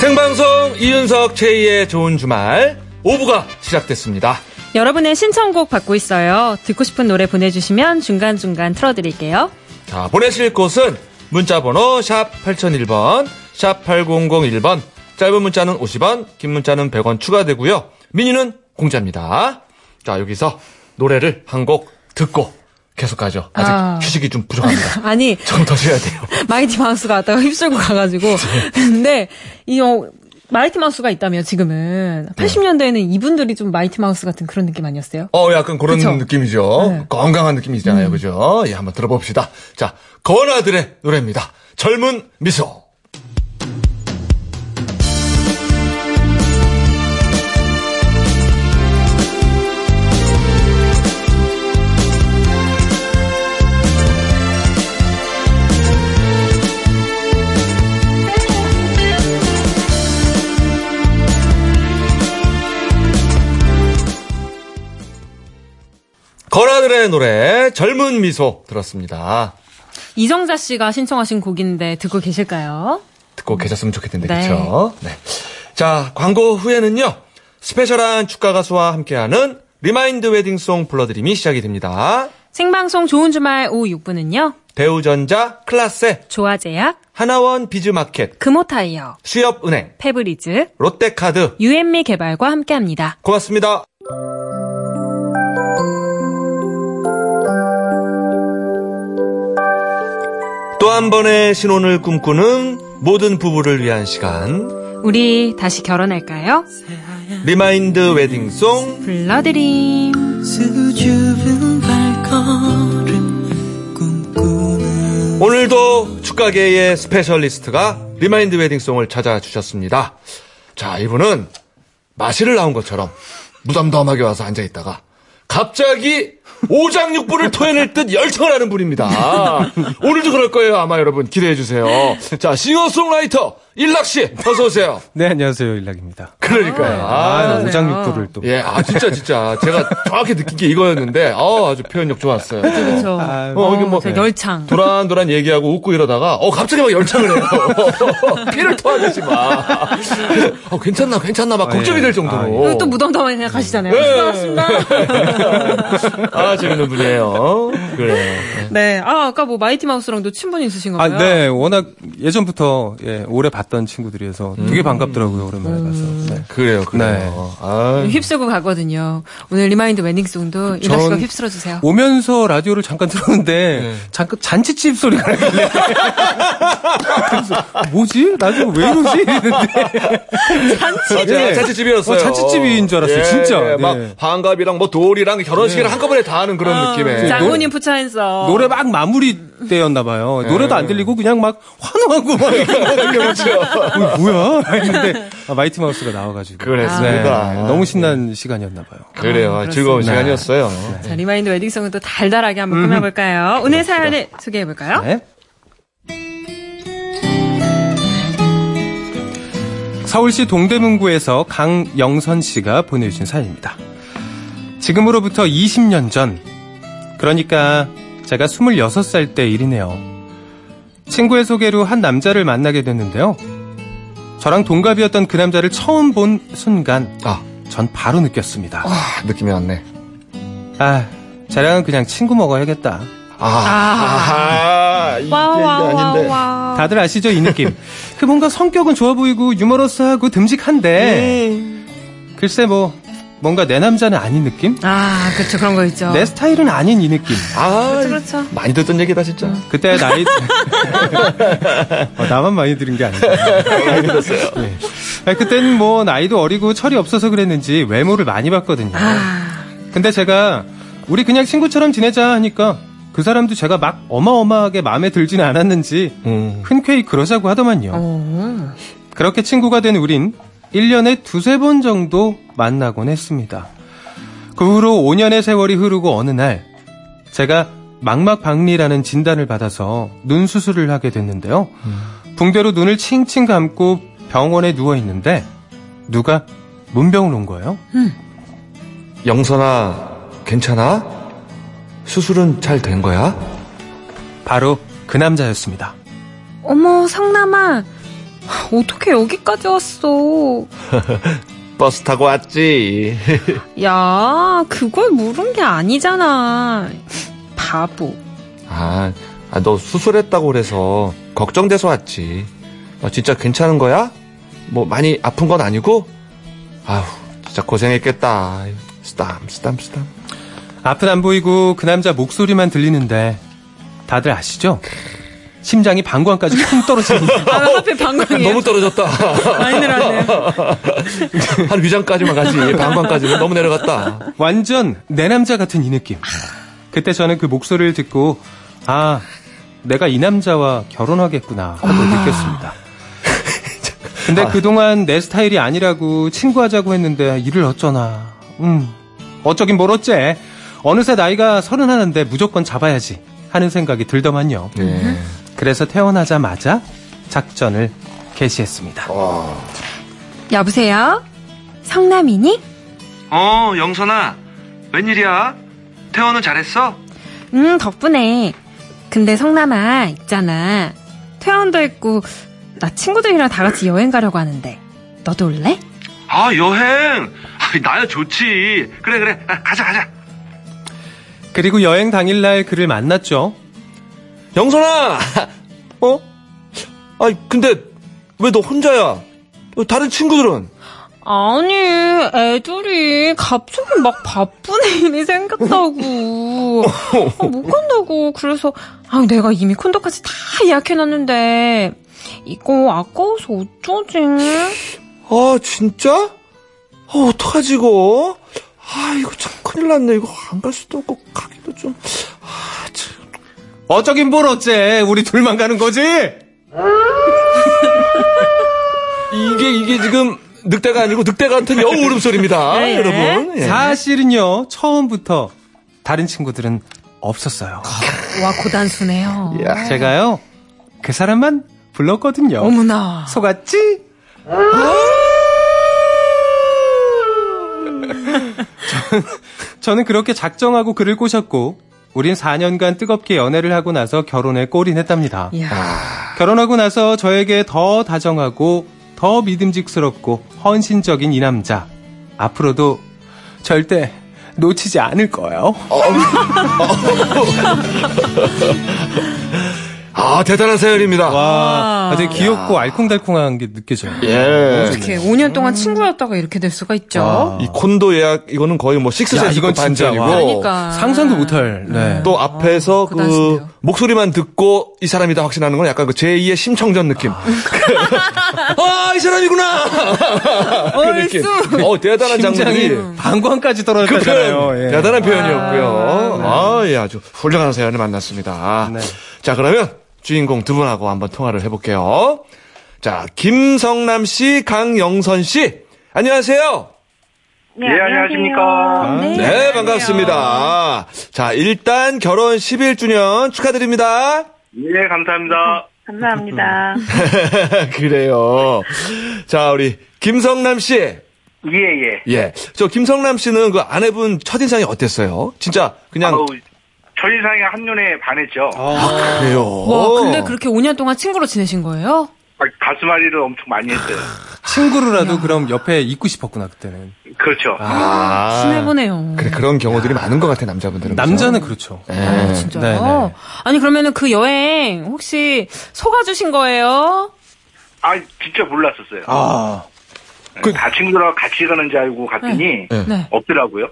생방송 이윤석 최희의 좋은 주말 5부가 시작됐습니다. 여러분의 신청곡 받고 있어요. 듣고 싶은 노래 보내주시면 중간중간 틀어드릴게요. 자, 보내실 곳은 문자번호 샵 8001번, 샵 8001번, 짧은 문자는 50원, 긴 문자는 100원 추가되고요. 미니는 공짜입니다. 자, 여기서 노래를 한 곡 듣고 계속 가죠. 아직 아. 휴식이 좀 부족합니다. 아니, 조금 더 쉬어야 돼요. 마이티 마우스가 왔다가 휩쓸고 가가지고. 근데, 이, 어, 마이티 마우스가 있다면 지금은, 80년대에는 이분들이 좀 마이티 마우스 같은 그런 느낌 아니었어요? 어, 약간 그런 그쵸? 느낌이죠. 네. 건강한 느낌이잖아요. 그죠? 예, 한번 들어봅시다. 자, 건아들의 노래입니다. 젊은 미소. 노래, 젊은 미소 들었습니다. 이정자 씨가 신청하신 곡인데 듣고 계실까요? 듣고 계셨으면 좋겠는데, 네. 그쵸? 네. 자, 광고 후에는요, special한 축가 가수와 함께하는 remind wedding song 불러드림이 시작이 됩니다. 생방송 좋은 주말 5, 6부는요. 대우전자, 클라세, 조아제약, 하나원 비즈마켓, 금호타이어, 수협은행, 페브리즈, 롯데카드, 유앤미 개발과 함께합니다. 고맙습니다. 또 한 번의 신혼을 꿈꾸는 모든 부부를 위한 시간. 우리 다시 결혼할까요? remind wedding song 불러드림. 오늘도 축가계의 specialist가 remind wedding song을 찾아주셨습니다. 자, 이분은 마시를 나온 것처럼 무덤덤하게 와서 앉아있다가 갑자기 오장육부를 토해낼 듯 열창을 하는 분입니다. 오늘도 그럴 거예요, 아마 여러분. 기대해 주세요. 자, 싱어송라이터 일락 씨, 어서 오세요. 네, 안녕하세요. 일락입니다. 그러니까요. 아, 안녕하세요. 오장육부를 또. 예, 아, 진짜, 진짜. 제가 정확히 느낀 게 이거였는데, 어, 아주 표현력 좋았어요. 그렇죠. 아, 어, 이게 뭐. 저 열창. 도란도란 얘기하고 웃고 이러다가, 어, 갑자기 막 열창을 해요. 피를 토하듯이 막. 그래서, 어, 괜찮나, 괜찮나, 막 걱정이 예. 될 정도로. 아, 예. 그리고 또 무덤덤하게 생각하시잖아요. 네. 수고하셨습니다. 아, 재밌는 분이에요. 그래요. 네. 아, 아까 뭐 마이티 마우스랑도 친분이 있으신가 아, 봐요. 네. 워낙 예전부터 예, 오래 봤던 친구들이어서 되게 반갑더라고요. 오랜만에 봐서. 네. 그래요, 그래요. 네. 아, 휩쓸고 가거든요. 오늘 remind wedding song도 일락 씨가 전- 휩쓸어 주세요. 오면서 라디오를 잠깐 들었는데 네. 잠깐 잔치집 소리가 나길래 뭐지? 라디오 왜 이러지? 이랬는데 잔치. 예. 잔치집이었어요. 어, 잔치집인 줄 알았어요, 진짜. 예, 막 네. 환갑이랑 뭐 돌이랑 결혼식이랑 한꺼번에 다 하는 그런 느낌의. 장모님 푸차 인서. 노래 막 마무리 때였나 봐요. 노래도 안 들리고 그냥 막 환호하고 막 그렇죠. 어, 뭐야? 했는데 아, 마이티 마우스가 나와가지고 그랬습니다. 네, 너무 신난 시간이었나 봐요. 그래요. 즐거운 그렇습니다. 시간이었어요. 자, remind wedding song은 또 달달하게 한번 꾸며볼까요? 오늘 사연을 소개해 볼까요? 네. 서울시 동대문구에서 강영선 씨가 보내주신 사연입니다. 지금으로부터 20년 전, 그러니까 제가 26살 때 일이네요. 친구의 소개로 한 남자를 만나게 됐는데요. 저랑 동갑이었던 그 남자를 처음 본 순간, 아, 전 바로 느꼈습니다. 아, 느낌이 왔네. 아, 쟤랑은 그냥 친구 먹어야겠다. 아, 아, 이게 와, 와, 와, 아닌데. 와. 다들 아시죠 이 느낌? 그 뭔가 성격은 좋아 보이고 유머러스하고 듬직한데 음. 글쎄 뭐 뭔가 내 남자는 아닌 느낌? 아, 그렇죠. 그런 거 있죠. 내 스타일은 아닌 이 느낌. 아, 그렇죠, 그렇죠. 많이 듣던 얘기다, 진짜. 그때 나이 어, 나만 많이 들은 게 아니고 많이 들었어요. 그때는 뭐 나이도 어리고 철이 없어서 그랬는지 외모를 많이 봤거든요. 아, 근데 제가 우리 그냥 친구처럼 지내자 하니까 그 사람도 제가 막 어마어마하게 마음에 들지는 않았는지 음. 흔쾌히 그러자고 하더만요. 어. 그렇게 친구가 된 우린 1년에 두세 번 정도 만나곤 했습니다. 그 후로 5년의 세월이 흐르고 어느 날 제가 망막박리라는 진단을 받아서 눈 수술을 하게 됐는데요. 붕대로 눈을 칭칭 감고 병원에 누워 있는데 누가 문병을 온 거예요. 영선아, 괜찮아? 수술은 잘 된 거야? 바로 그 남자였습니다. 어머, 성남아. 어떻게 여기까지 왔어? 버스 타고 왔지. 야, 그걸 물은 게 아니잖아. 바보. 아, 아, 너 수술했다고 그래서 걱정돼서 왔지. 아, 진짜 괜찮은 거야? 뭐 많이 아픈 건 아니고? 아휴, 진짜 고생했겠다. 스담, 스담, 스담. 앞은 안 보이고 그 남자 목소리만 들리는데 다들 아시죠? 심장이 방광까지 쿵 떨어지는 아, 하필 방광이에요. 너무 떨어졌다. 많이 늘었네요. 한 위장까지만 가지. 방광까지는 너무 내려갔다. 완전 내 남자 같은 이 느낌. 그때 저는 그 목소리를 듣고 아 내가 이 남자와 결혼하겠구나 하고 느꼈습니다. 근데 그동안 내 스타일이 아니라고 친구하자고 했는데 일을 어쩌나. 음 어쩌긴 뭘 어째. 어느새 나이가 서른 하나인데 무조건 잡아야지 하는 생각이 들더만요. 예. 그래서 태어나자마자 작전을 개시했습니다. 여보세요? 성남이니? 어, 영선아. 웬일이야? 태원은 잘했어? 응, 덕분에. 근데 성남아, 있잖아. 퇴원도 했고, 나 친구들이랑 다 같이 여행 가려고 하는데, 너도 올래? 아, 여행. 아, 나야 좋지. 그래, 그래. 아, 가자, 가자. 그리고 여행 당일날 그를 만났죠. 영선아! 어? 아니, 근데 왜 너 혼자야? 어, 다른 친구들은? 아니, 애들이 갑자기 막 바쁜 일이 생겼다고. 아, 못 간다고. 그래서, 아, 내가 이미 콘도까지 다 예약해놨는데, 이거 아까워서 어쩌지? 아, 진짜? 아, 어떡하지, 이거? 아, 이거 참 큰일 났네. 이거 안 갈 수도 없고, 가기도 좀. 어쩌긴 뭘 어째. 우리 둘만 가는 거지? 이게, 이게 지금 늑대가 아니고 늑대 같은 여우 울음소리입니다. 예, 예. 여러분. 예. 사실은요, 처음부터 다른 친구들은 없었어요. 와, 고단수네요. 야. 제가요, 그 사람만 불렀거든요. 어머나. 속았지? 저는- 저는 그렇게 작정하고 그를 꼬셨고, 우린 4년간 뜨겁게 연애를 하고 나서 결혼에 골인했답니다. 이야. 결혼하고 나서 저에게 더 다정하고 더 믿음직스럽고 헌신적인 이 남자. 앞으로도 절대 놓치지 않을 거예요. 아, 대단한 사연입니다. 와, 아주 귀엽고 알콩달콩한 게 느껴져요. 예. 이렇게 5년 동안 친구였다가 이렇게 될 수가 있죠. 이 콘도 예약, 이거는 거의 뭐 야, 식스센스 이건 진짜, 반전이고. 와. 그러니까. 상상도 못할. 네. 또 앞에서 그 고단수네요. 목소리만 듣고 이 사람이다 확신하는 건 약간 그 제2의 심청전 느낌. 아, 이 사람이구나! 그 느낌. 어, 대단한 장면이. 방광까지 그 떨어졌잖아요. 예. 대단한 표현이었고요. 아, 예, 아주 훌륭한 사연을 만났습니다. 네. 자, 그러면 주인공 두 분하고 한번 통화를 해볼게요. 자, 김성남 씨, 강영선 씨. 안녕하세요. 네, 안녕하십니까. 네, 반갑습니다. 자, 일단 결혼 11주년 축하드립니다. 예, 감사합니다. 감사합니다. 그래요. 자, 우리 김성남 씨. 예, 예. 예. 저 김성남 씨는 그 아내분 첫인상이 어땠어요? 진짜 그냥 아우, 첫인상에 한눈에 반했죠. 그래요. 와, 근데 그렇게 5년 동안 친구로 지내신 거예요? 아, 가슴앓이를 엄청 많이 했어요. 친구로라도 그럼 옆에 있고 싶었구나, 그때는. 그렇죠. 아. 친해보네요. 그래, 그런 경우들이 많은 것 같아, 남자분들은. 남자는 그렇죠. 예. 아, 진짜요? 네, 네. 아니, 그러면은 그 여행 혹시 속아주신 거예요? 아, 진짜 몰랐었어요. 아. 그- 다 친구들하고 같이 가는 줄 알고 갔더니 네. 네. 없더라고요.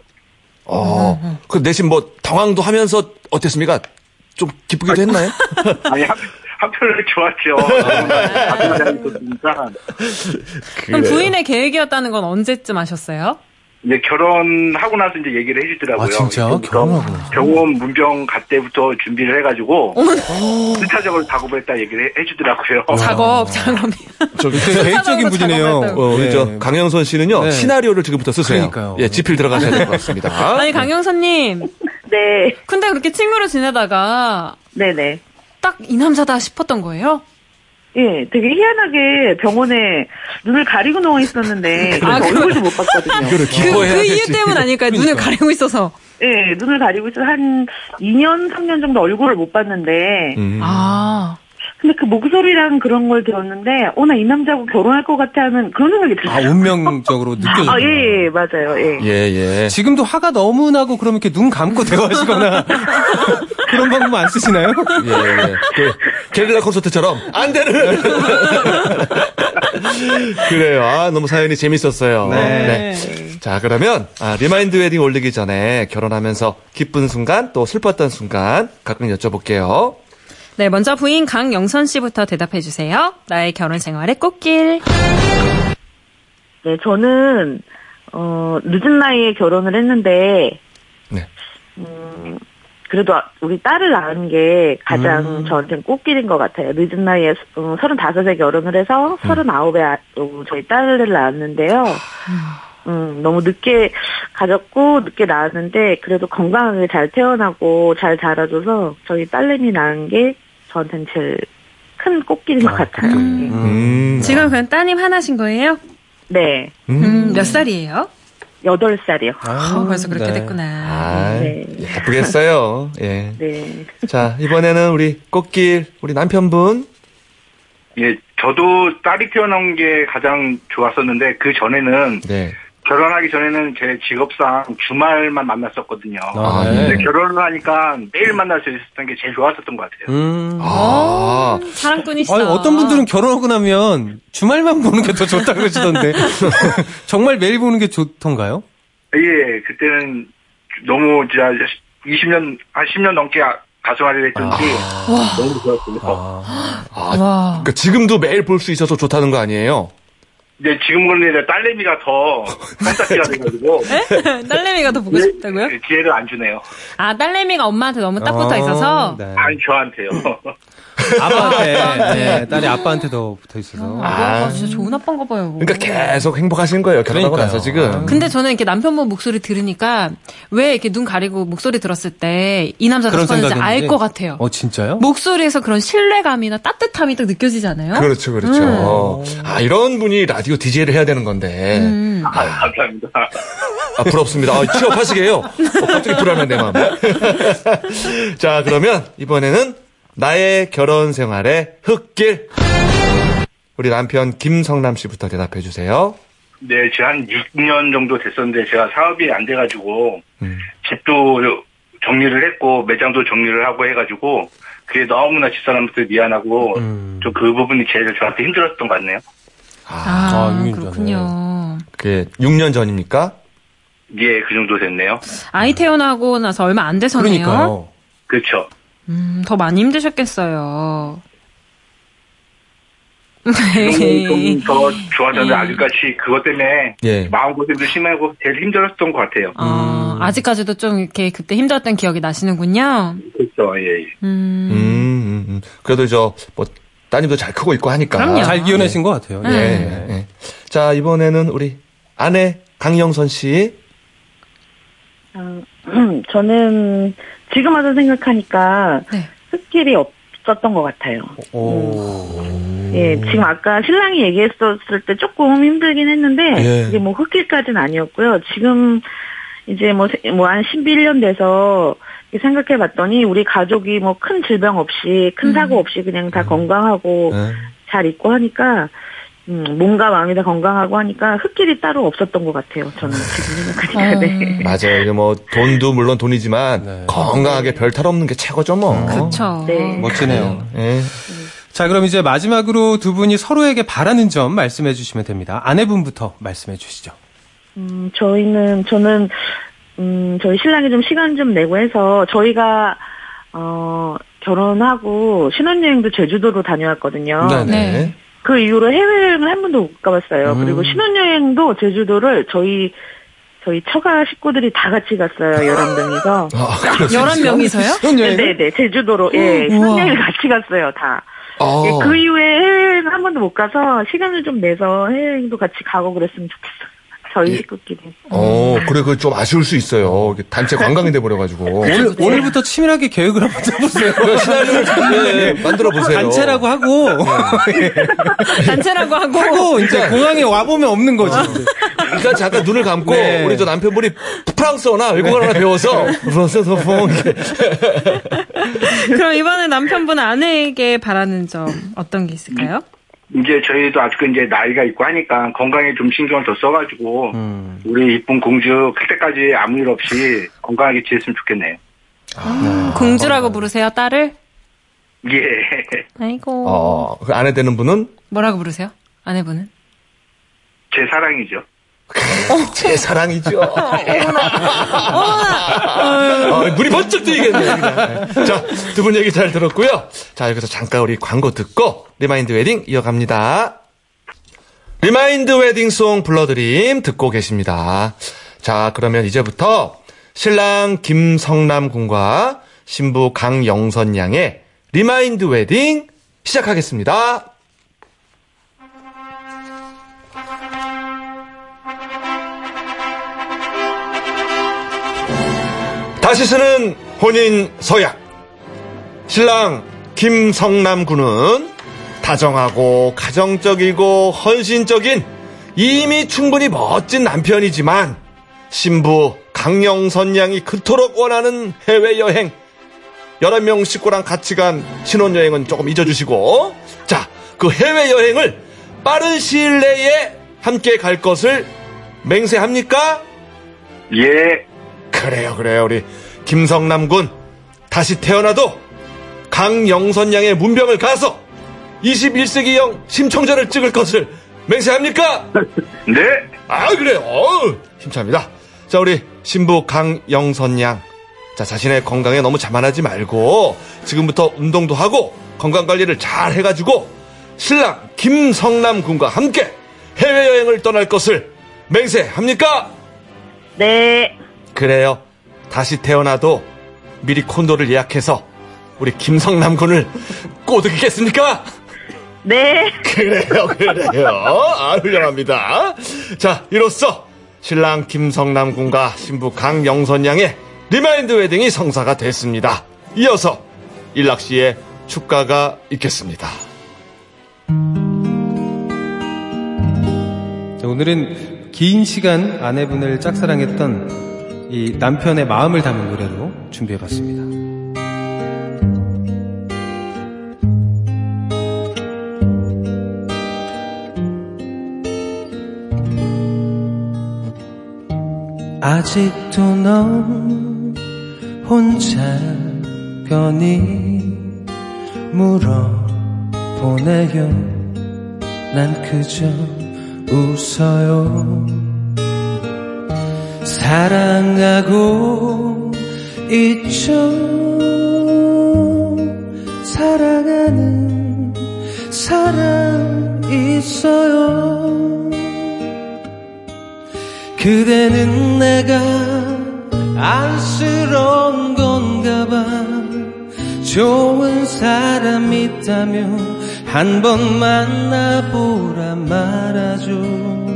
어. 그 대신 뭐 당황도 하면서 어땠습니까? 좀 기쁘기도 했나요? 아니, 한, 한편으로 좋았죠. 있었으니까. 그럼 부인의 계획이었다는 건 언제쯤 아셨어요? 이제 결혼하고 나서 이제 얘기를 해주더라고요. 아, 진짜요? 그때부터 결혼하고 나서? 병원 문병 갈 때부터 준비를 해가지고 1차적으로 작업을 했다 얘기를 해- 해주더라고요. 작업, 작업이. 저기 되게 계획적인 분이네요. 어, 우리 네. 저 강영선 씨는요 네. 시나리오를 지금부터 쓰세요. 그러니까요. 예, 지필 들어가셔야 될 것 같습니다. 아니, 강영선님. 네, 근데 그렇게 친구로 지내다가 네네. 딱 이 남자다 싶었던 거예요? 예, 되게 희한하게 병원에 눈을 가리고 누워 있었는데 아, 얼굴도 못 봤거든요. 그, 그 이유. 때문 아닐까요? 눈을 가리고 있어서. 예, 눈을 가리고 있어서 한 2년, 3년 정도 얼굴을 못 봤는데 음. 아. 근데 그 목소리랑 그런 걸 들었는데, 어, 나 이 남자하고 결혼할 것 같아 하는 그런 생각이 아, 들어요. 운명적으로 느껴져요. 아, 예, 예, 맞아요, 예. 예, 예. 지금도 화가 너무 나고 그러면 이렇게 눈 감고 대화하시거나 그런 방법 안 쓰시나요? 예, 예. 그, 게릴라 콘서트처럼, 안 되는! 그래요. 아, 너무 사연이 재밌었어요. 네. 자, 그러면, 아, remind 웨딩 올리기 전에 결혼하면서 기쁜 순간, 또 슬펐던 순간, 각각 여쭤볼게요. 네, 먼저 부인 강영선 씨부터 대답해 주세요. 나의 결혼 생활의 꽃길. 네, 저는, 어, 늦은 나이에 결혼을 했는데, 네. 음, 그래도 우리 딸을 낳은 게 가장 저한테는 꽃길인 것 같아요. 늦은 나이에 어, 35에 결혼을 해서 39에 아, 어, 저희 딸을 낳았는데요. 음, 너무 늦게 가졌고 늦게 낳았는데 그래도 건강하게 잘 태어나고 잘 자라줘서 저희 딸내미 낳은 게 저한테는 제일 큰 꽃길인 것 같아요. 네. 음. 지금 그냥 따님 하나신 거예요? 네, 음, 몇 살이에요? 8살이요. 어, 벌써 그렇게 네. 됐구나. 아, 네. 예쁘게 했어요. 예. 네. 자, 이번에는 우리 꽃길, 우리 남편분. 예, 저도 딸이 태어난 게 가장 좋았었는데 그 전에는 네. 결혼하기 전에는 제 직업상 주말만 만났었거든요. 아, 근데 네. 결혼을 하니까 매일 만날 수 있었던 게 제일 좋았었던 것 같아요. 음. 아, 사랑꾼이시다. 아니, 어떤 분들은 결혼하고 나면 주말만 보는 게 더 좋다 그러시던데. 정말 매일 보는 게 좋던가요? 예, 그때는 너무 진짜 20년, 한 10년 넘게 아- 가슴앓이를 했던지 너무 좋았어요. 아, 와. 그러니까 지금도 매일 볼 수 있어서 좋다는 거 아니에요? 이제 지금 그런데 이제 딸내미가 더 깜짝이가 돼가지고 딸내미가 더 보고 싶다고요? 기회를 안 주네요. 아, 딸내미가 엄마한테 너무 딱 붙어 어, 있어서. 네. 아니 저한테요. 아빠한테, 네, 딸이 아빠한테 더 붙어 있어서. 아, 진짜 좋은 아빠인가 봐요. 그러니까 계속 행복하신 거예요. 결혼하고 그러니까요. 나서 지금. 근데 저는 이렇게 남편분 목소리 들으니까 왜 이렇게 눈 가리고 목소리 들었을 때 이 남자가 그런 생각이 알. 것 같아요. 어, 진짜요? 목소리에서 그런 신뢰감이나 따뜻함이 딱 느껴지지 않아요? 그렇죠, 그렇죠. 아, 이런 분이 라디오 DJ를 해야 되는 건데. 음. 아, 감사합니다. 아, 부럽습니다. 아, 취업하시게요. 어, 갑자기 불안한 내 마음. 자, 그러면 이번에는 나의 결혼 생활의 흙길. 우리 남편 김성남 씨부터 대답해 주세요. 네, 제가 한 6년 정도 됐었는데 제가 사업이 안 돼가지고 음. 집도 정리를 했고 매장도 정리를 하고 해가지고 그게 너무나 집사람한테 미안하고 음. 좀그 부분이 제일 저한테 힘들었던 것 같네요. 아, 아, 육년 그렇군요. 그게 6년 전입니까? 예, 그 정도 됐네요. 아이 태어나고 나서 얼마 안 돼서네요. 그러니까요. 그렇죠. 음, 더 많이 힘드셨겠어요. 좀더 좋아졌는데 음. 아직까지 그것 때문에 예. 마음고생도 심하고 제일 힘들었던 것 같아요. 아, 아직까지도 좀 이렇게 그때 힘들었던 기억이 나시는군요. 그렇죠, 예. 예. 음. 음, 음, 음. 그래도 저, 뭐, 따님도 잘 크고 있고 하니까. 그럼요. 잘 기어내신 것 같아요. 예, 네. 예. 자, 이번에는 우리 아내 강영선 씨. 어, 저는 지금 와서 생각하니까 네. 흙길이 없었던 것 같아요. 오. 예, 지금 아까 신랑이 얘기했었을 때 조금 힘들긴 했는데, 예. 그게 뭐 흙길까지는 아니었고요. 지금 이제 뭐, 뭐한 11년 돼서 생각해 봤더니 우리 가족이 뭐 큰 질병 없이, 큰 사고 없이 그냥 다 건강하고 예. 잘 있고 하니까, 음, 몸과 마음이 다 건강하고 하니까 흙길이 따로 없었던 것 같아요. 저는 지금 생각하니까, 네. 맞아요. 이게 뭐, 돈도 물론 돈이지만, 네. 건강하게 별 탈 없는 게 최고죠, 뭐. 그쵸. 네. 멋지네요. 예. 자, 그럼 이제 마지막으로 두 분이 서로에게 바라는 점 말씀해 주시면 됩니다. 아내분부터 말씀해 주시죠. 음, 저희는, 저는, 음, 저희 신랑이 좀 시간 좀 내고 해서, 저희가, 어, 결혼하고 신혼여행도 제주도로 다녀왔거든요. 네네. 네. 그 이후로 해외여행을 한 번도 못 가봤어요. 음. 그리고 신혼여행도 제주도를 저희, 저희 처가 식구들이 다 같이 갔어요. 11명이서. 아, 그럴 수 있어요? 11명이서요? 네 네, 제주도로, 예, 신혼여행을 같이 갔어요, 다. 어. 예, 그 이후에 해외여행을 한 번도 못 가서 시간을 좀 내서 해외여행도 같이 가고 그랬으면 좋겠어요. 저희 식구끼리. 어, 그래, 그 좀 아쉬울 수 있어요. 단체 관광이 돼버려가지고. 오늘, 오늘부터 치밀하게 계획을 한번 짜보세요. 시나리오를 좀, 예, 만들어 보세요. 단체라고 하고, 단체라고 하고. 하고, 이제 공항에 와보면 없는 거지. 일단 잠깐 눈을 감고, 네. 우리 저 남편분이 프랑스어나 외국어를 하나 배워서, 퐁, 이렇게. 그럼 이번에 남편분 아내에게 바라는 점 어떤 게 있을까요? 이제 저희도 아직 이제 나이가 있고 하니까 건강에 좀 신경을 더 써가지고 음. 우리 이쁜 공주 클 때까지 아무 일 없이 건강하게 지냈으면 좋겠네요. 공주라고 부르세요, 딸을? 예. 아이고. 어, 그 아내 되는 분은 뭐라고 부르세요? 아내분은? 제 사랑이죠. 제 사랑이죠. 어, 물이 번쩍 뜨이겠네요. 그냥. 자, 두 분 얘기 잘 들었고요. 자, 여기서 잠깐 우리 광고 듣고 remind 웨딩 이어갑니다. remind 웨딩송 불러드림 듣고 계십니다. 자, 그러면 이제부터 신랑 김성남 군과 신부 강영선 양의 remind 웨딩 시작하겠습니다. 다시 쓰는 혼인 서약. 신랑 김성남 군은 다정하고 가정적이고 헌신적인 이미 충분히 멋진 남편이지만 신부 강영선 양이 그토록 원하는 해외여행 11명 식구랑 같이 간 신혼여행은 조금 잊어주시고 자, 그 해외여행을 빠른 시일 내에 함께 갈 것을 맹세합니까? 예. 그래요, 그래요. 우리 김성남 군 다시 태어나도 강영선 양의 문병을 가서 21세기형 심청전을 찍을 것을 맹세합니까? 네. 아, 그래요. 어우, 힘찹니다. 자, 우리 신부 강영선 양. 자, 자신의 건강에 너무 자만하지 말고 지금부터 운동도 하고 건강 관리를 잘 해가지고 신랑 김성남 군과 함께 해외 여행을 떠날 것을 맹세합니까? 네. 그래요. 다시 태어나도 미리 콘도를 예약해서 우리 김성남 군을 꼬드기겠습니까? 네. 그래요, 그래요. 아, 훌륭합니다. 자, 이로써 신랑 김성남 군과 신부 강영선 양의 remind 웨딩이 성사가 됐습니다. 이어서 일락 씨의 축가가 있겠습니다. 자, 오늘은 긴 시간 아내분을 짝사랑했던 이 남편의 마음을 담은 노래로 준비해봤습니다. 아직도 넌 혼자 거니 물어보내요 난 그저 웃어요 사랑하고 있죠. 사랑하는 사람 있어요. 그대는 내가 안쓰러운 건가 봐. 좋은 사람 있다면 한 번 만나보라 말아줘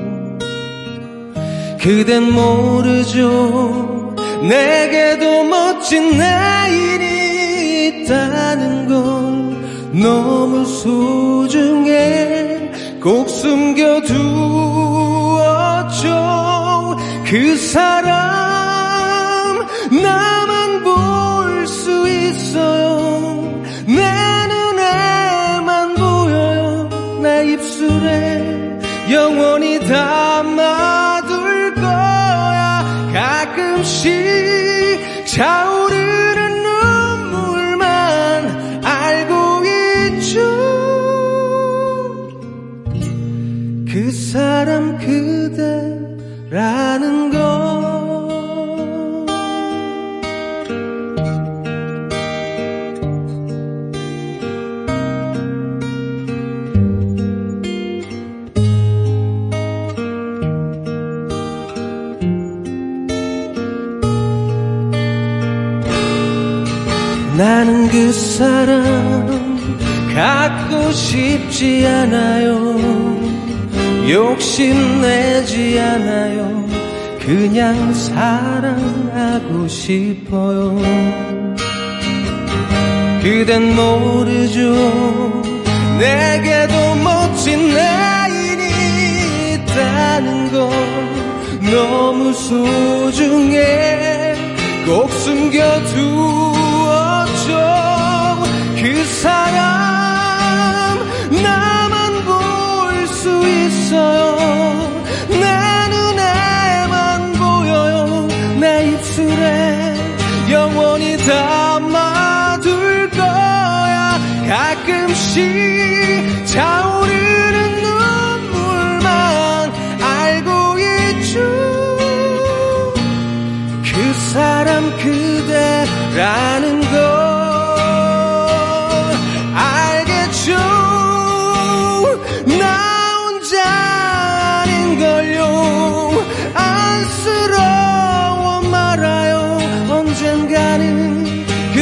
그댄 모르죠. 내게도 멋진 내일이 있다는 걸 너무 소중해. 꼭 숨겨두었죠. 그 사람 나만 볼 수 있어요. 내 눈에만 보여요. 내 입술에 영원히 담 가끔씩 차오르는 눈물만 알고 있죠. 그 사람 그대라는 싶어요. 그댄 모르죠. 내게도 멋진 애인이 있다는 걸 너무 소중해. 꼭 숨겨두었죠. 그 사람 나만 볼 수 있어요. 담아둘 거야. 가끔씩 차오르는 눈물만 알고 있죠. 그 사람 그대라는 걸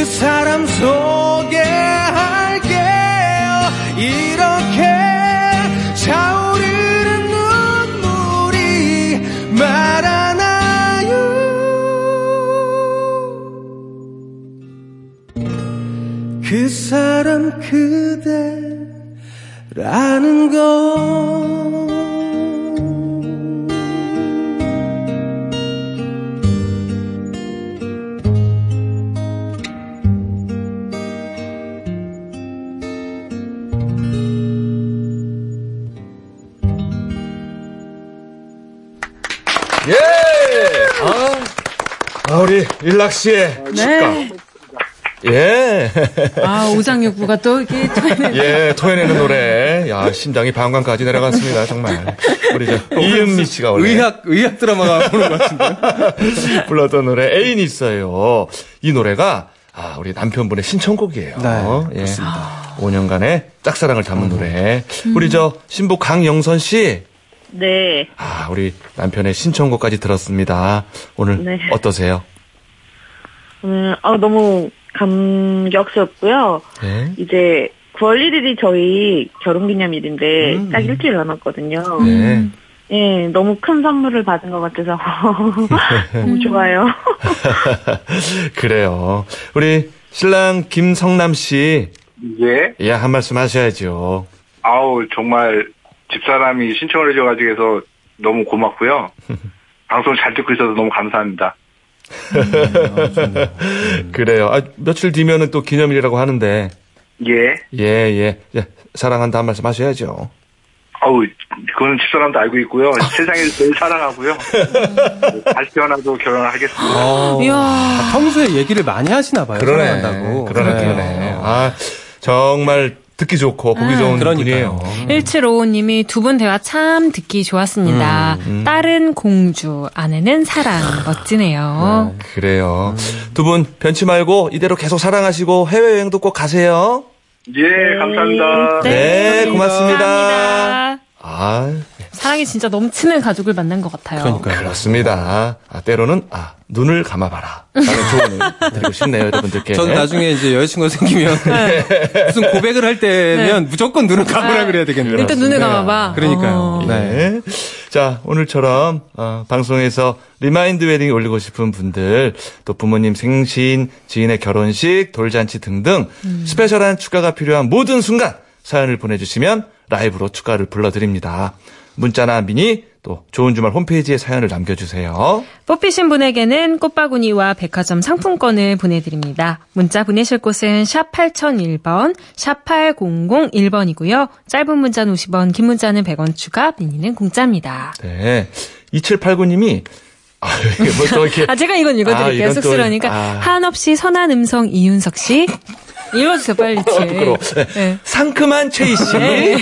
그 사람 소개할게요. 이렇게 차오르는 눈물이 말하나요? 그 사람 그대라는 걸 우리 일락 씨의 축가. 네. 예. 아, 오장육부가 또 이렇게 토해내는. 예, 토해내는 노래. 야, 심장이 방광까지 내려갔습니다, 정말. 우리 저, 이은미 씨가 원래 의학, 의학 드라마가 보는 것 같은데요? 불렀던 노래, 애인 있어요. 이 노래가, 아, 우리 남편분의 신청곡이에요. 네, 예. 5년간의 짝사랑을 담은 노래. 우리 저, 신부 강영선 씨. 네. 아, 우리 남편의 신청곡까지 들었습니다. 오늘 네. 어떠세요? 오늘 아, 너무 감격스럽고요. 네. 이제 9월 1일이 저희 결혼기념일인데 딱 일주일 남았거든요. 네. 예, 너무 큰 선물을 받은 것 같아서 너무 좋아요. 그래요. 우리 신랑 김성남 씨. 예. 예, 한 말씀 하셔야죠. 아우, 정말 집사람이 신청을 해줘가지고 해서 너무 고맙고요. 방송 잘 듣고 있어서 너무 감사합니다. 그래요. 아, 며칠 뒤면은 또 기념일이라고 하는데. 예. 예, 예. 예, 사랑한다 한 말씀 하셔야죠. 아우, 그거는 집사람도 알고 있고요. 세상에서 제일 사랑하고요. 다시 태어나도 결혼을 하겠습니다. 이야. 아, 평소에 얘기를 많이 하시나 봐요. 사랑한다고. 그러네, 네. 그러네. 아, 정말 듣기 좋고 보기 좋은 그러니까요. 분이에요. 1755님이 두 분 대화 참 듣기 좋았습니다. 딸은 공주, 아내는 사랑. 멋지네요. 그래요. 두 분 변치 말고 이대로 계속 사랑하시고 해외여행도 꼭 가세요. 예, 감사합니다. 네, 고맙습니다. 감사합니다. 아, 사랑이 진짜 넘치는 가족을 만난 것 같아요. 그러니까요. 그렇습니다. 아, 때로는, 아, 눈을 감아봐라. 라는 조언을 드리고 싶네요, 여러분들께. 저는 나중에 이제 여자친구가 생기면 무슨 고백을 할 때면 무조건 눈을 감으라 그래야 되겠네요. 일단 눈을 감아봐. 그러니까요. 어. 네. 네. 자, 오늘처럼 어, 방송에서 remind 웨딩 올리고 싶은 분들, 또 부모님 생신, 지인의 결혼식, 돌잔치 등등 스페셜한 축가가 필요한 모든 순간 사연을 보내주시면 라이브로 축가를 불러드립니다. 문자나 미니, 또 좋은 주말 홈페이지에 사연을 남겨주세요. 뽑히신 분에게는 꽃바구니와 백화점 상품권을 보내드립니다. 문자 보내실 곳은 샵 8001번, 샵 8001번이고요. 짧은 문자는 50원, 긴 문자는 100원 추가, 미니는 공짜입니다. 네. 2789님이, 아, 이게 뭐또 이렇게. 아, 제가 이건 아, 읽어드릴게요. 이건 또, 쑥스러우니까. 아. 한없이 선한 음성 이윤석 씨. 읽어주세요, 빨리. 부끄러워. 네. 네. 상큼한 최희 씨. 네.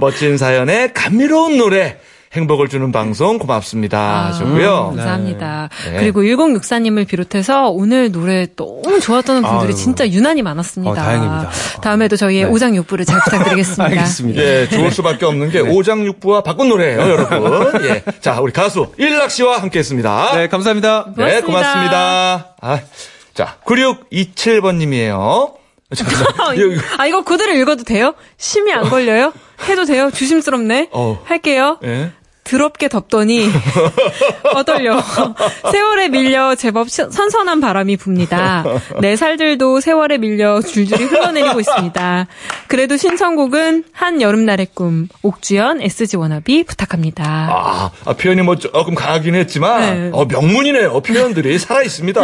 멋진 사연에 감미로운 노래. 행복을 주는 방송 고맙습니다. 하셨고요. 감사합니다. 네. 그리고 1064님을 비롯해서 오늘 노래 너무 좋았던 분들이 아유. 진짜 유난히 많았습니다. 어, 다행입니다. 다음에도 저희의 오장육부를 잘 부탁드리겠습니다. 알겠습니다. 예, 좋을 수밖에 없는 게 오장육부와 바꾼 노래예요, 여러분. 예. 자, 우리 가수 일락 씨와 함께 했습니다. 네, 감사합니다. 네, 고맙습니다. 고맙습니다. 아, 자, 9627번 님이에요. 아, 이거 그대로 읽어도 돼요? 심이 안 걸려요? 해도 돼요? 조심스럽네. 어. 할게요. 예. 더럽게 덥더니 어떨려. 세월에 밀려 제법 시- 선선한 바람이 붑니다. 내 살들도 세월에 밀려 줄줄이 흘러내리고 있습니다. 그래도 신청곡은 한 여름날의 꿈 옥주연 SG 워너비 부탁합니다. 아, 아, 표현이 뭐 조금 강하긴 했지만, 네. 어, 명문이네요. 표현들이 살아 있습니다.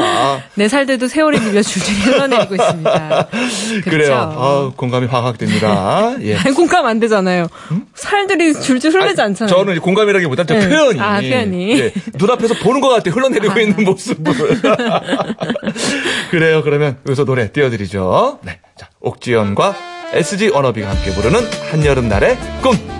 내 살들도 세월에 밀려 줄줄이 흘러내리고 있습니다. 그렇죠. 그래요. 아, 공감이 확확 됩니다. 예. 공감 안 되잖아요. 살들이 줄줄 흐르지 않잖아요. 저는 공감 좀 네. 표현이. 아, 표현이. 예, 눈앞에서 보는 것 같아. 흘러내리고 있는 모습을. 그래요. 그러면 여기서 노래 띄워드리죠. 네. 자, 옥지연과 SG 워너비가 함께 부르는 한여름날의 꿈.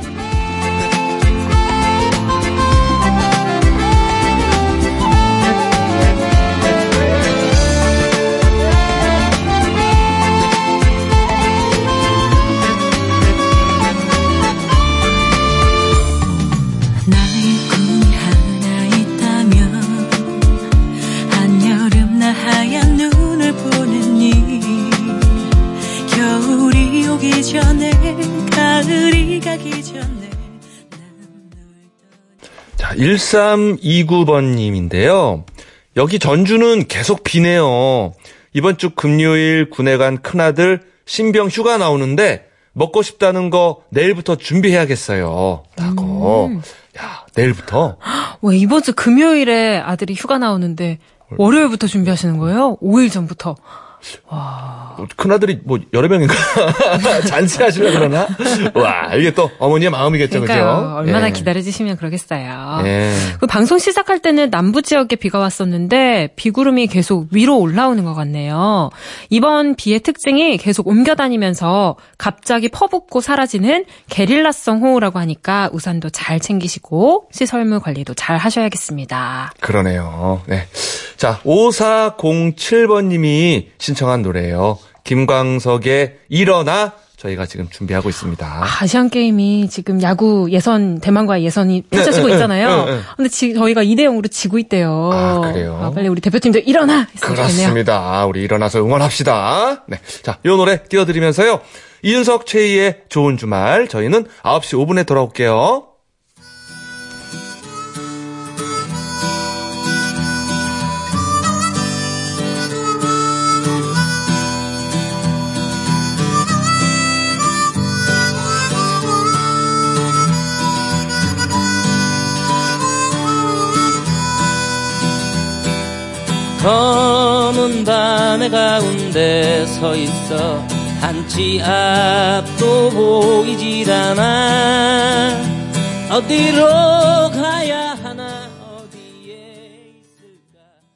1329번님인데요. 여기 전주는 계속 비네요. 이번 주 금요일 군에 간 큰아들 신병 휴가 나오는데 먹고 싶다는 거 내일부터 준비해야겠어요. 라고. 야, 내일부터? 왜 이번 주 금요일에 아들이 휴가 나오는데 월요일부터 준비하시는 거예요? 5일 전부터. 큰아들이 뭐 여러 명인가? 잔치하시려 그러나? 와, 이게 또 어머니의 마음이겠죠. 그죠? 얼마나 예. 기다려주시면 그러겠어요. 예. 그 방송 시작할 때는 남부 지역에 비가 왔었는데 비구름이 계속 위로 올라오는 것 같네요. 이번 비의 특징이 계속 옮겨 다니면서 갑자기 퍼붓고 사라지는 게릴라성 호우라고 하니까 우산도 잘 챙기시고 시설물 관리도 잘 하셔야겠습니다. 그러네요. 네. 자, 5407번님이 신청한 노래예요. 김광석의 일어나 저희가 지금 준비하고 있습니다. 아시안 게임이 지금 야구 예선 대만과의 예선이 펼쳐지고 네, 네, 있잖아요. 네, 네. 근데 지, 저희가 2대 0으로 지고 있대요. 아, 그래요? 빨리 우리 대표팀도 일어나. 그렇습니다. 우리 일어나서 응원합시다. 네. 자, 이 노래 띄워 드리면서요. 이윤석 최희의 좋은 주말 저희는 9시 5분에 돌아올게요. 검은 밤의 가운데 서 있어. 한치 앞도 보이질 않아. 어디로 가야